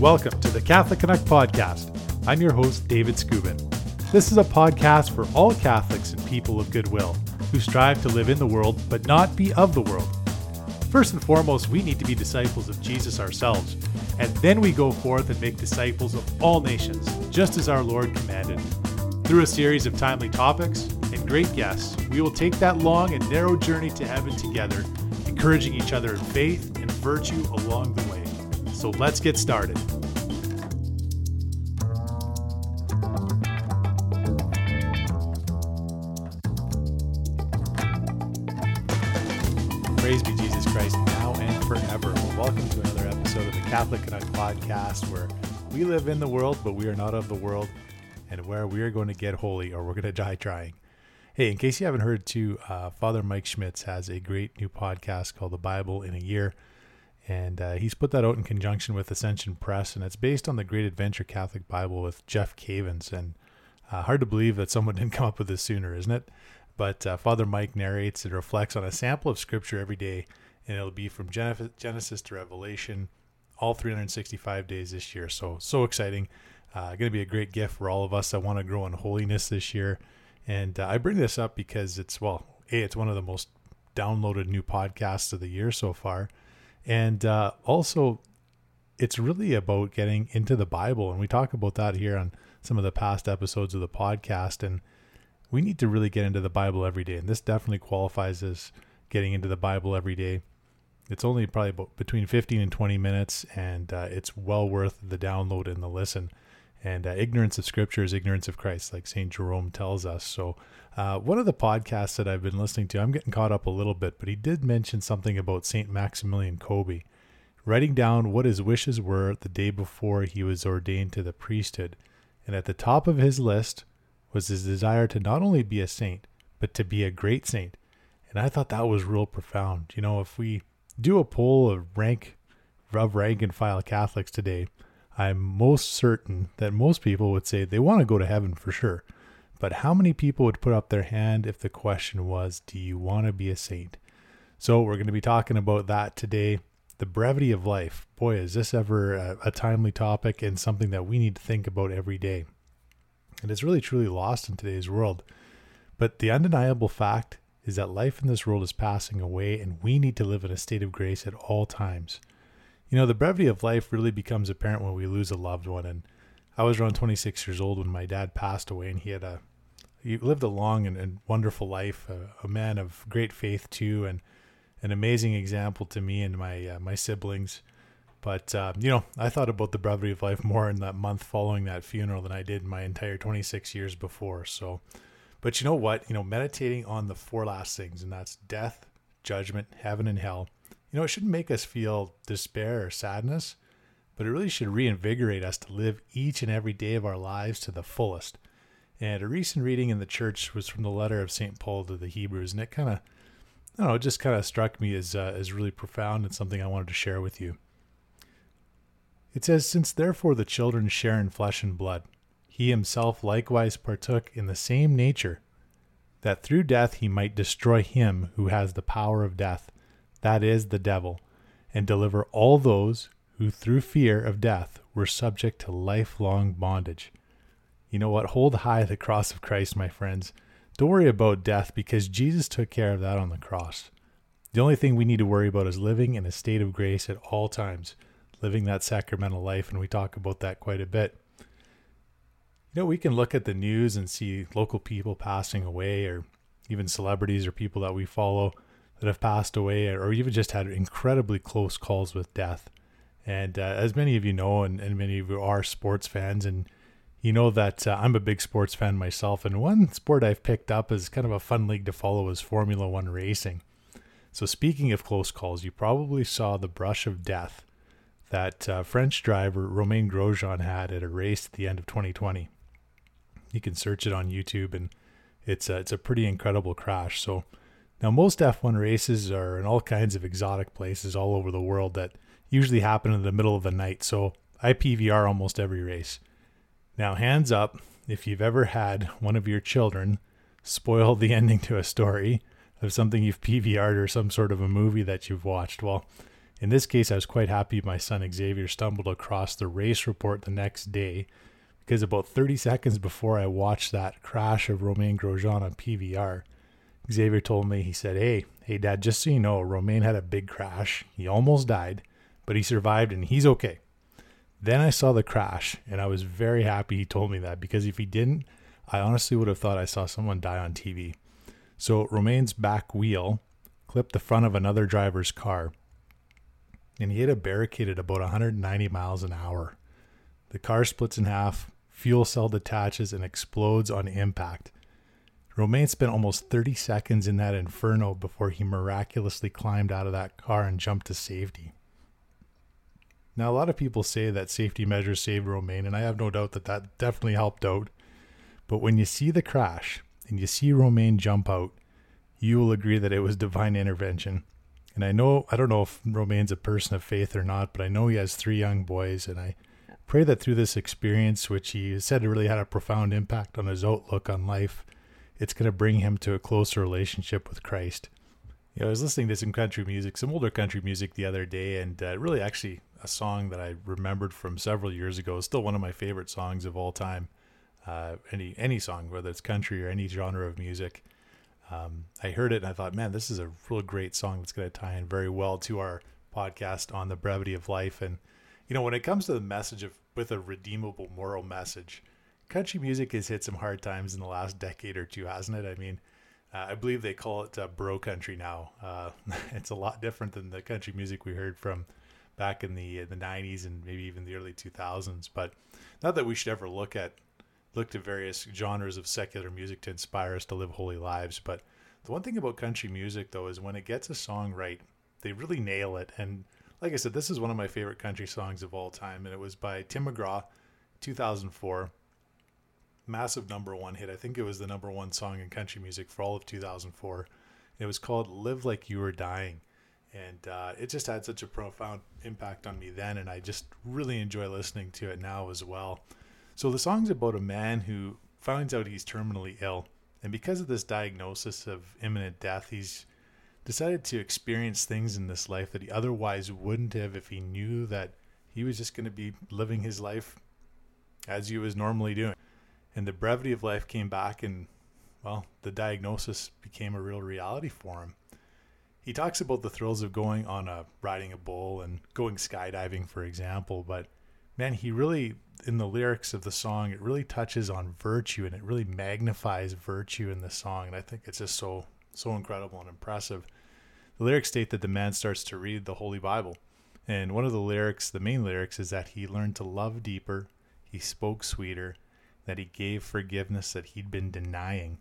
Welcome to the Catholic Canuck podcast. I'm your host, David Scubin. This is a podcast for all Catholics and people of goodwill who strive to live in the world but not be of the world. First and foremost, we need to be disciples of Jesus ourselves, and then we go forth and make disciples of all nations, just as our Lord commanded. Through a series of timely topics and great guests, we will take that long and narrow journey to heaven together, encouraging each other in faith and virtue along the way. So let's get started. Praise be Jesus Christ now and forever. Well, welcome to another episode of the Catholic Canuck podcast where we live in the world, but we are not of the world, and where we are going to get holy or we're going to die trying. Hey, in case you haven't heard too, uh, Father Mike Schmitz has a great new podcast called The Bible in a Year. And uh, he's put that out in conjunction with Ascension Press, and it's based on the Great Adventure Catholic Bible with Jeff Cavins. And uh, hard to believe that someone didn't come up with this sooner, isn't it? But uh, Father Mike narrates and reflects on a sample of Scripture every day, and it'll be from Genesis to Revelation, all 365 days this year. So, so exciting. Uh, going to be a great gift for all of us that want to grow in holiness this year. And uh, I bring this up because it's, well, A, it's one of the most downloaded new podcasts of the year so far. And uh, also, it's really about getting into the Bible. And we talk about that here on some of the past episodes of the podcast. And we need to really get into the Bible every day. And this definitely qualifies as getting into the Bible every day. It's only probably about between 15 and 20 minutes, and uh, it's well worth the download and the listen. And uh, ignorance of Scripture is ignorance of Christ, like St. Jerome tells us. So, uh, one of the podcasts that I've been listening to, I'm getting caught up a little bit, but he did mention something about St. Maximilian Kolbe, writing down what his wishes were the day before he was ordained to the priesthood. And at the top of his list was his desire to not only be a saint, but to be a great saint. And I thought that was real profound. You know, if we do a poll of rank of rank and file Catholics today, I'm most certain that most people would say they want to go to heaven for sure. But how many people would put up their hand if the question was, Do you want to be a saint? So, we're going to be talking about that today. The brevity of life. Boy, is this ever a, a timely topic and something that we need to think about every day. And it's really truly lost in today's world. But the undeniable fact is that life in this world is passing away and we need to live in a state of grace at all times. You know, the brevity of life really becomes apparent when we lose a loved one. And I was around 26 years old when my dad passed away, and he had a he lived a long and, and wonderful life, a, a, man of great faith too, and an amazing example to me and my uh, my siblings. But uh, you know, I thought about the brevity of life more in that month following that funeral than I did in my entire 26 years before. So, but you know what? You know, meditating on the four last things, and that's death, judgment, heaven, and hell you know, it shouldn't make us feel despair or sadness, but it really should reinvigorate us to live each and every day of our lives to the fullest. And a recent reading in the church was from the letter of St. Paul to the Hebrews, and it kind of, I don't know, it just kind of struck me as, uh, as really profound and something I wanted to share with you. It says, Since therefore the children share in flesh and blood, he himself likewise partook in the same nature, that through death he might destroy him who has the power of death that is, the devil, and deliver all those who through fear of death were subject to lifelong bondage. You know what? Hold high the cross of Christ, my friends. Don't worry about death because Jesus took care of that on the cross. The only thing we need to worry about is living in a state of grace at all times, living that sacramental life, and we talk about that quite a bit. You know, we can look at the news and see local people passing away, or even celebrities or people that we follow that have passed away or even just had incredibly close calls with death. And uh, as many of you know, and, and, many of you are sports fans, and you know that uh, I'm a big sports fan myself. And one sport I've picked up as kind of a fun league to follow is Formula One racing. So, speaking of close calls, you probably saw the brush of death that uh, French driver Romain Grosjean had at a race at the end of 2020. You can search it on YouTube, and it's a, it's a pretty incredible crash. So, now, most F1 races are in all kinds of exotic places all over the world that usually happen in the middle of the night, so I PVR almost every race. Now, hands up if you've ever had one of your children spoil the ending to a story of something you've PVR'd or some sort of a movie that you've watched. Well, In this case, I was quite happy my son Xavier stumbled across the race report the next day because about 30 seconds before I watched that crash of Romain Grosjean on PVR, Xavier told me, he said, Hey, hey, dad, just so you know, Romain had a big crash. He almost died, but he survived and he's okay. Then I saw the crash and I was very happy he told me that because if he didn't, I honestly would have thought I saw someone die on TV. So Romain's back wheel clipped the front of another driver's car and he hit a barricade at about 190 miles an hour. The car splits in half, fuel cell detaches, and explodes on impact. Romain spent almost 30 seconds in that inferno before he miraculously climbed out of that car and jumped to safety. Now, a lot of people say that safety measures saved Romain, and I have no doubt that that definitely helped out. But when you see the crash and you see Romain jump out, you will agree that it was divine intervention and I know, I don't know if Romain's a person of faith or not, but I know he has three young boys. And I pray that through this experience, which he said really had a profound impact on his outlook on life, it's going to bring him to a closer relationship with Christ. You know, I was listening to some country music, some older country music the other day, and uh, really actually a song that I remembered from several years ago. It's still one of my favorite songs of all time. Uh, any any song, whether it's country or any genre of music um, I heard it and I thought, man, this is a real great song that's going to tie in very well to our podcast on the brevity of life. And, you know, when it comes to the message of with a redeemable moral message, country music has hit some hard times in the last decade or two, hasn't it? I mean, uh, I believe they call it uh, bro country now. Uh, it's a lot different than the country music we heard from back in the uh, the 90s and maybe even the early 2000s. But not that we should ever look at look to various genres of secular music to inspire us to live holy lives. But the one thing about country music, though, is when it gets a song right, they really nail it. And like I said, this is one of my favorite country songs of all time, and it was by Tim McGraw, 2004. Massive number one hit. I think it was the number one song in country music for all of 2004. It was called "Live Like You Were Dying," and uh, it just had such a profound impact on me then, and I just really enjoy listening to it now as well. So the song's about a man who finds out he's terminally ill, and because of this diagnosis of imminent death, he's decided to experience things in this life that he otherwise wouldn't have if he knew that he was just going to be living his life as he was normally doing. And the brevity of life came back, and well, the diagnosis became a real reality for him. He talks about the thrills of going on a riding a bull and going skydiving, for example, but man, he really in the lyrics of the song, it really touches on virtue and it really magnifies virtue in the song. And I think it's just so so incredible and impressive. The lyrics state that the man starts to read the Holy Bible. And one of the lyrics, the main lyrics, is that he learned to love deeper, he spoke sweeter, that he gave forgiveness that he'd been denying.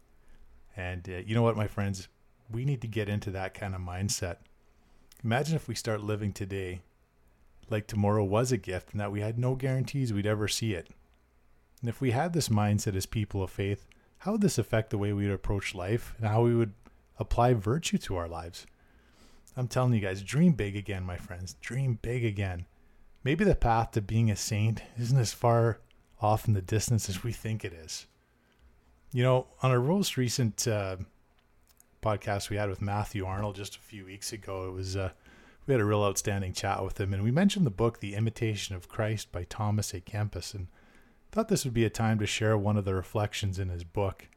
And uh, you know what, my friends? We need to get into that kind of mindset. Imagine if we start living today like tomorrow was a gift and that we had no guarantees we'd ever see it. And if we had this mindset as people of faith, how would this affect the way we would approach life and how we would apply virtue to our lives? I'm telling you guys, dream big again, my friends. Dream big again. Maybe the path to being a saint isn't as far off in the distance as we think it is. You know, on our most recent uh, podcast we had with Matthew Arnold just a few weeks ago, it was uh, we had a real outstanding chat with him, and we mentioned the book The Imitation of Christ by Thomas A. Kempis, and thought this would be a time to share one of the reflections in his book.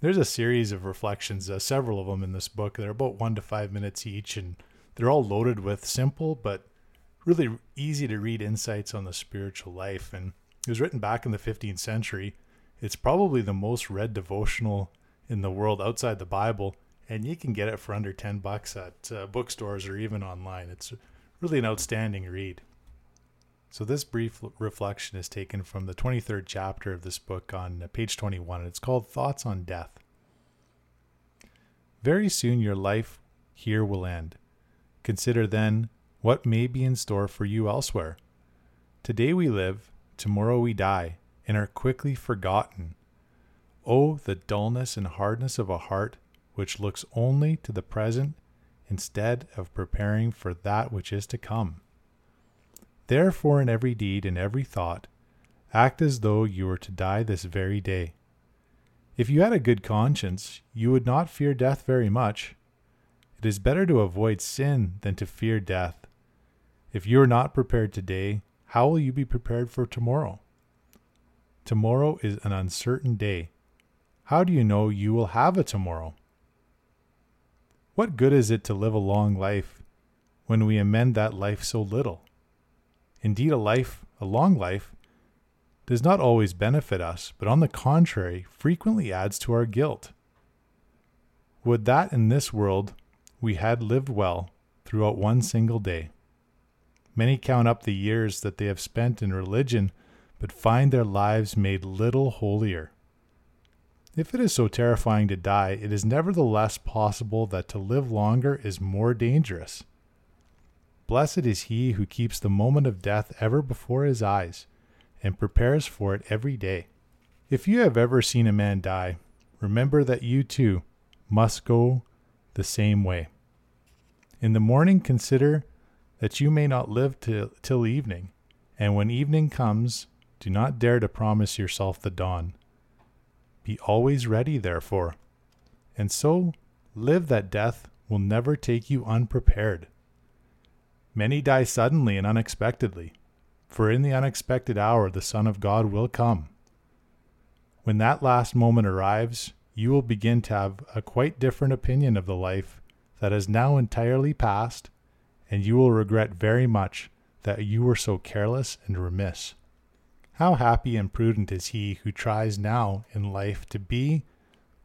There's a series of reflections, uh, several of them in this book. They're about one to five minutes each, and they're all loaded with simple but really easy to read insights on the spiritual life. And it was written back in the 15th century. It's probably the most read devotional in the world outside the Bible and you can get it for under 10 bucks at uh, bookstores or even online. It's really an outstanding read. So, this brief reflection is taken from the 23rd chapter of this book on uh, page 21, and it's called Thoughts on Death. Very soon your life here will end. Consider then what may be in store for you elsewhere. Today we live, tomorrow we die, and are quickly forgotten. Oh, the dullness and hardness of a heart which looks only to the present instead of preparing for that which is to come. Therefore, in every deed and every thought, act as though you were to die this very day. If you had a good conscience, you would not fear death very much. It is better to avoid sin than to fear death, If you are not prepared today, how will you be prepared for tomorrow? Tomorrow is an uncertain day. How do you know you will have a tomorrow? What good is it to live a long life when we amend that life so little? Indeed, a life, a long life, does not always benefit us, but on the contrary, frequently adds to our guilt. Would that in this world we had lived well throughout one single day. Many count up the years that they have spent in religion, but find their lives made little holier. If it is so terrifying to die, it is nevertheless possible that to live longer is more dangerous. Blessed is he who keeps the moment of death ever before his eyes and prepares for it every day. If you have ever seen a man die, remember that you too must go the same way. In the morning, consider that you may not live till, till evening, and when evening comes, do not dare to promise yourself the dawn. Be always ready, therefore, and so live that death will never take you unprepared. Many die suddenly and unexpectedly, for in the unexpected hour the Son of God will come. When that last moment arrives, you will begin to have a quite different opinion of the life that is now entirely past, and you will regret very much that you were so careless and remiss. How happy and prudent is he who tries now in life to be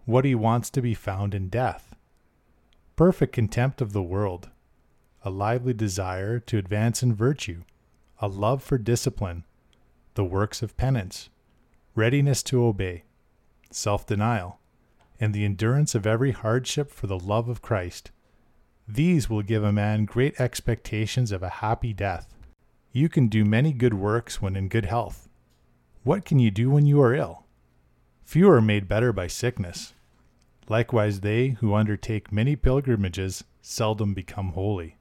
what he wants to be found in death perfect contempt of the world, a lively desire to advance in virtue, a love for discipline, the works of penance, readiness to obey, self denial, and the endurance of every hardship for the love of Christ these will give a man great expectations of a happy death. You can do many good works when in good health. What can you do when you are ill? Few are made better by sickness. Likewise, they who undertake many pilgrimages seldom become holy.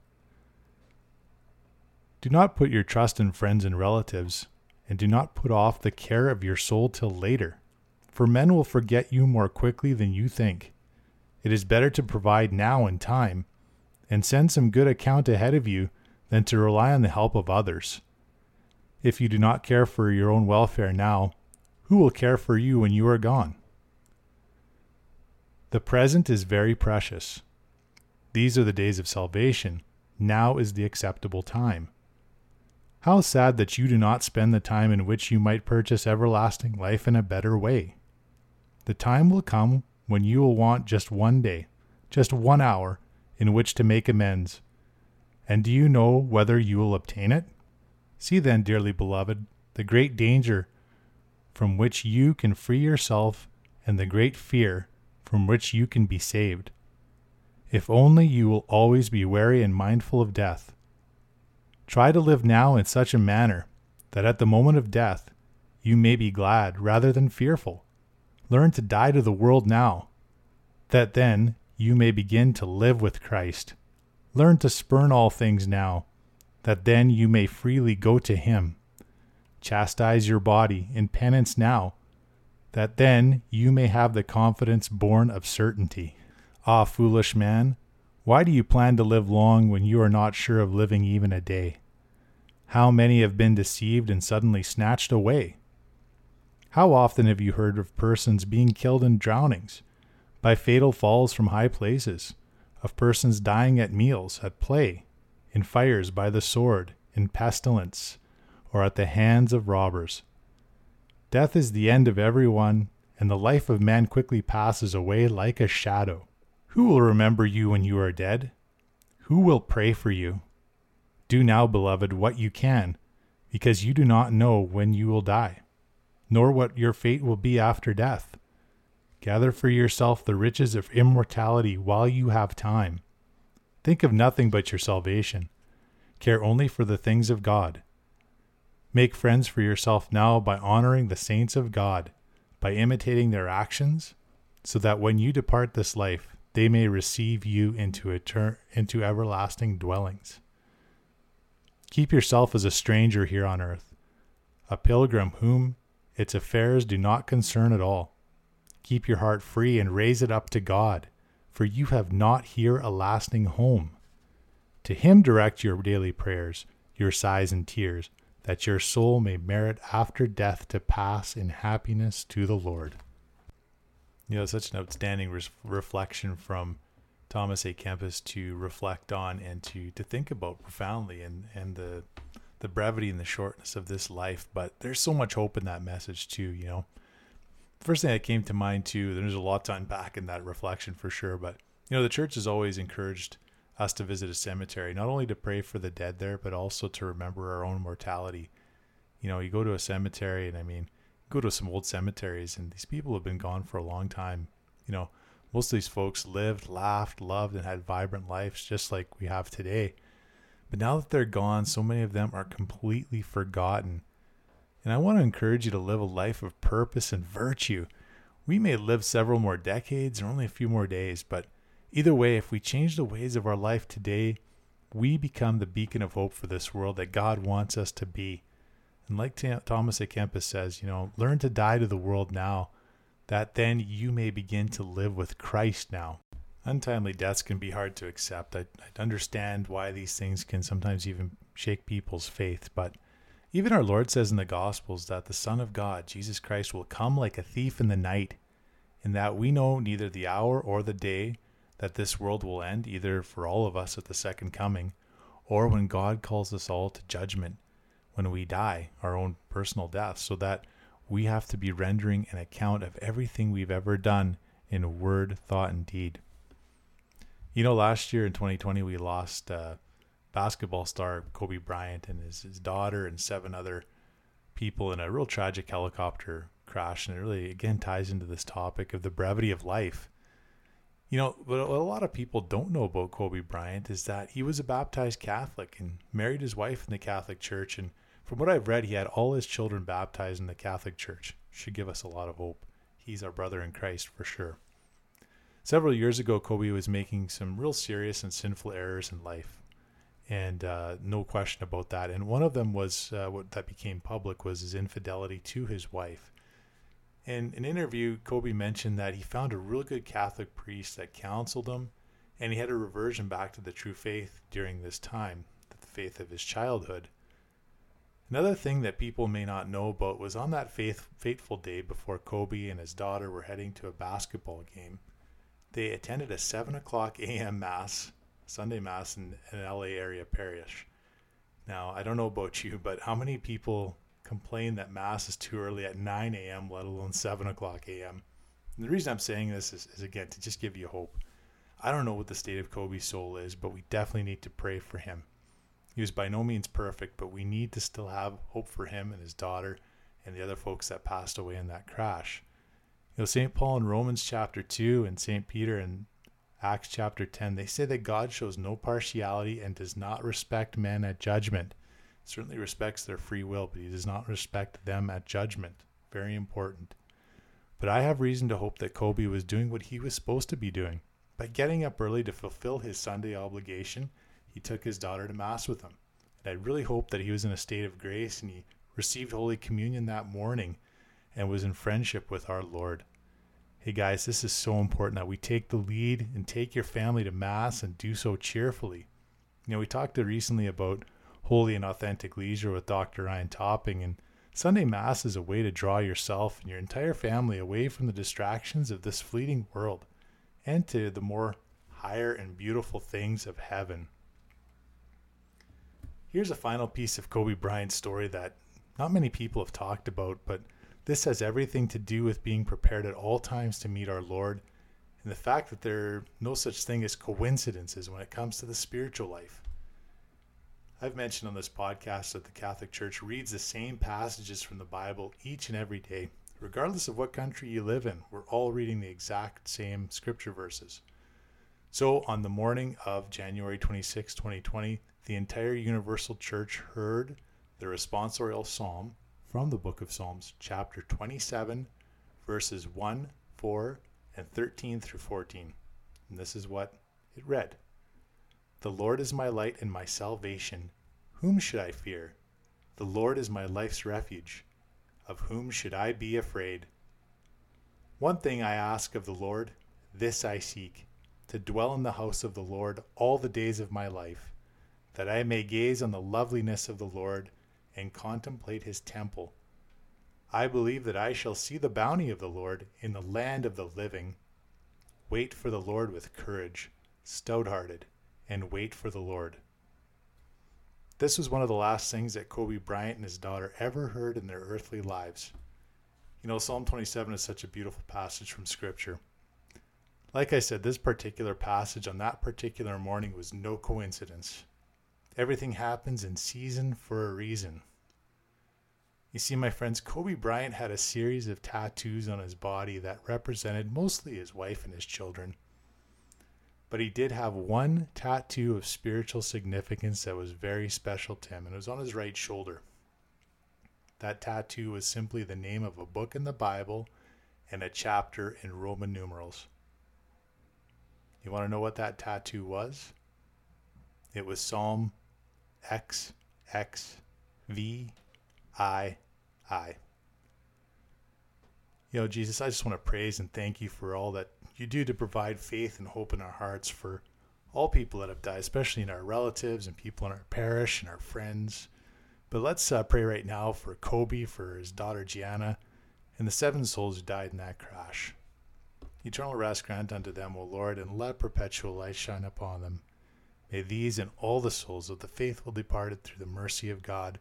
Do not put your trust in friends and relatives, and do not put off the care of your soul till later, for men will forget you more quickly than you think. It is better to provide now in time and send some good account ahead of you than to rely on the help of others. If you do not care for your own welfare now, who will care for you when you are gone? The present is very precious. These are the days of salvation. Now is the acceptable time. How sad that you do not spend the time in which you might purchase everlasting life in a better way. The time will come when you will want just one day, just one hour, in which to make amends. And do you know whether you will obtain it? See then, dearly beloved, the great danger from which you can free yourself and the great fear from which you can be saved. If only you will always be wary and mindful of death. Try to live now in such a manner that at the moment of death you may be glad rather than fearful. Learn to die to the world now, that then you may begin to live with Christ. Learn to spurn all things now, that then you may freely go to Him. Chastise your body in penance now, that then you may have the confidence born of certainty. Ah, foolish man, why do you plan to live long when you are not sure of living even a day? How many have been deceived and suddenly snatched away? How often have you heard of persons being killed in drownings? by fatal falls from high places, of persons dying at meals, at play, in fires by the sword, in pestilence, or at the hands of robbers. Death is the end of every one, and the life of man quickly passes away like a shadow. Who will remember you when you are dead? Who will pray for you? Do now, beloved, what you can, because you do not know when you will die, nor what your fate will be after death. Gather for yourself the riches of immortality while you have time. Think of nothing but your salvation. Care only for the things of God. Make friends for yourself now by honoring the saints of God, by imitating their actions, so that when you depart this life, they may receive you into, etern- into everlasting dwellings. Keep yourself as a stranger here on earth, a pilgrim whom its affairs do not concern at all. Keep your heart free and raise it up to God, for you have not here a lasting home. To Him direct your daily prayers, your sighs and tears, that your soul may merit after death to pass in happiness to the Lord. You know, such an outstanding reflection from Thomas A. Kempis to reflect on and to, to think about profoundly and, and the the brevity and the shortness of this life. But there's so much hope in that message too, you know. First thing that came to mind too, there's a lot to unpack in that reflection for sure. But you know, the church has always encouraged us to visit a cemetery, not only to pray for the dead there, but also to remember our own mortality. You know, you go to a cemetery, and I mean, go to some old cemeteries, and these people have been gone for a long time. You know, most of these folks lived, laughed, loved, and had vibrant lives just like we have today. But now that they're gone, so many of them are completely forgotten. And I want to encourage you to live a life of purpose and virtue. We may live several more decades or only a few more days, but either way, if we change the ways of our life today, we become the beacon of hope for this world that God wants us to be. And like Thomas A. Kempis says, you know, learn to die to the world now, that then you may begin to live with Christ now. Untimely deaths can be hard to accept. I, I understand why these things can sometimes even shake people's faith, but even our Lord says in the Gospels that the Son of God, Jesus Christ, will come like a thief in the night, and that we know neither the hour or the day that this world will end, either for all of us at the second coming, or when God calls us all to judgment, when we die, our own personal death, so that we have to be rendering an account of everything we've ever done in word, thought, and deed. You know, last year in 2020, we lost uh, basketball star Kobe Bryant and his, his daughter and seven other people in a real tragic helicopter crash. And it really, again, ties into this topic of the brevity of life. You know, what a lot of people don't know about Kobe Bryant is that he was a baptized Catholic and married his wife in the Catholic Church. And from what I've read, he had all his children baptized in the Catholic Church. Should give us a lot of hope. He's our brother in Christ for sure. Several years ago, Kobe was making some real serious and sinful errors in life, and uh, no question about that. And one of them was uh, what that became public was his infidelity to his wife. In an interview, Kobe mentioned that he found a real good Catholic priest that counseled him, and he had a reversion back to the true faith during this time, the faith of his childhood. Another thing that people may not know about was on that faith, fateful day before Kobe and his daughter were heading to a basketball game they attended a 7 o'clock a.m. Mass, Sunday Mass in an LA area parish. Now, I don't know about you, but how many people complain that Mass is too early at 9 a.m., let alone 7 o'clock a.m.? And the reason I'm saying this is, is, again, to just give you hope. I don't know what the state of Kobe's soul is, but we definitely need to pray for him. He was by no means perfect, but we need to still have hope for him and his daughter and the other folks that passed away in that crash. You know, St. Paul in Romans chapter 2 and St. Peter in Acts chapter 10, they say that God shows no partiality and does not respect men at judgment. Certainly respects their free will, but he does not respect them at judgment. Very important. But I have reason to hope that Kobe was doing what he was supposed to be doing. By getting up early to fulfill his Sunday obligation, he took his daughter to Mass with him. And I really hope that he was in a state of grace and he received Holy Communion that morning and was in friendship with our Lord. Hey guys, this is so important that we take the lead and take your family to Mass and do so cheerfully. You know, we talked recently about holy and authentic leisure with Dr. Ryan Topping, and Sunday Mass is a way to draw yourself and your entire family away from the distractions of this fleeting world and to the more higher and beautiful things of heaven. Here's a final piece of Kobe Bryant's story that not many people have talked about, but this has everything to do with being prepared at all times to meet our Lord and the fact that there are no such thing as coincidences when it comes to the spiritual life. I've mentioned on this podcast that the Catholic Church reads the same passages from the Bible each and every day. Regardless of what country you live in, we're all reading the exact same scripture verses. So, on the morning of January 26, 2020, the entire Universal Church heard the responsorial psalm from the book of Psalms, chapter 27, verses 1, 4, and 13 through 14. And this is what it read The Lord is my light and my salvation. Whom should I fear? The Lord is my life's refuge. Of whom should I be afraid? One thing I ask of the Lord, this I seek, to dwell in the house of the Lord all the days of my life that I may gaze on the loveliness of the Lord and contemplate his temple. I believe that I shall see the bounty of the Lord in the land of the living. Wait for the Lord with courage, stout hearted, and wait for the Lord. This was one of the last things that Kobe Bryant and his daughter ever heard in their earthly lives. You know, Psalm 27 is such a beautiful passage from Scripture. Like I said, this particular passage on that particular morning was no coincidence. Everything happens in season for a reason. You see, my friends, Kobe Bryant had a series of tattoos on his body that represented mostly his wife and his children. But he did have one tattoo of spiritual significance that was very special to him, and it was on his right shoulder. That tattoo was simply the name of a book in the Bible and a chapter in Roman numerals. You want to know what that tattoo was? It was Psalm X X V I I. You know, Jesus, I just want to praise and thank you for all that you do to provide faith and hope in our hearts for all people that have died, especially in our relatives and people in our parish and our friends. But let's uh, pray right now for Kobe, for his daughter Gianna, and the seven souls who died in that crash. Eternal rest grant unto them, O Lord, and let perpetual light shine upon them. May these and all the souls of the faithful departed through the mercy of God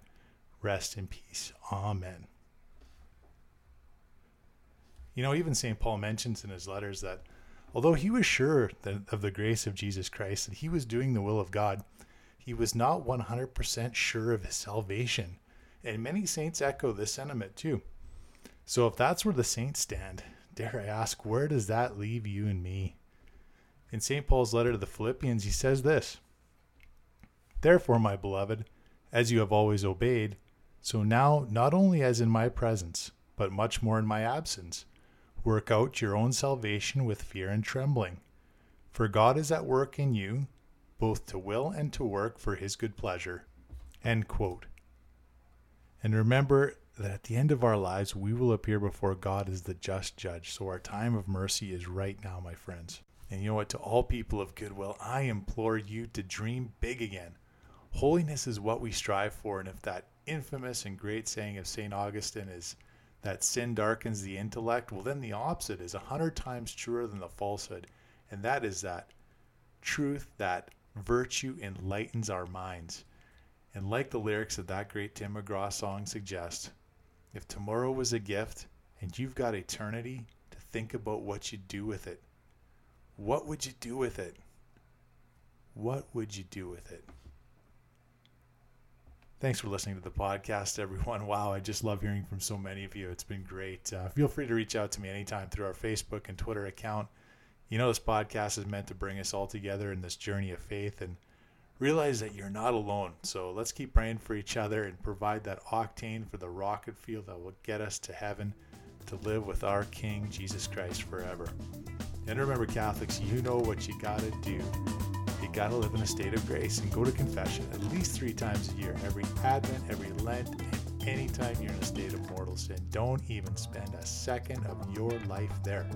rest in peace. Amen. You know, even St. Paul mentions in his letters that although he was sure that, of the grace of Jesus Christ, that he was doing the will of God, he was not 100% sure of his salvation. And many saints echo this sentiment too. So if that's where the saints stand, dare I ask, where does that leave you and me? In St. Paul's letter to the Philippians, he says this Therefore, my beloved, as you have always obeyed, so now, not only as in my presence, but much more in my absence, work out your own salvation with fear and trembling. For God is at work in you, both to will and to work for his good pleasure. End quote. And remember that at the end of our lives, we will appear before God as the just judge. So our time of mercy is right now, my friends. And you know what? To all people of goodwill, I implore you to dream big again. Holiness is what we strive for. And if that infamous and great saying of St. Augustine is that sin darkens the intellect, well, then the opposite is a hundred times truer than the falsehood. And that is that truth, that virtue enlightens our minds. And like the lyrics of that great Tim McGraw song suggest, if tomorrow was a gift and you've got eternity to think about what you do with it, what would you do with it? What would you do with it? Thanks for listening to the podcast, everyone. Wow, I just love hearing from so many of you. It's been great. Uh, feel free to reach out to me anytime through our Facebook and Twitter account. You know, this podcast is meant to bring us all together in this journey of faith and realize that you're not alone. So let's keep praying for each other and provide that octane for the rocket fuel that will get us to heaven to live with our King, Jesus Christ, forever. And remember, Catholics, you know what you got to do. You got to live in a state of grace and go to confession at least three times a year, every Advent, every Lent, and anytime you're in a state of mortal sin. Don't even spend a second of your life there.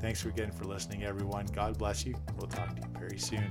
Thanks again for listening, everyone. God bless you. We'll talk to you very soon.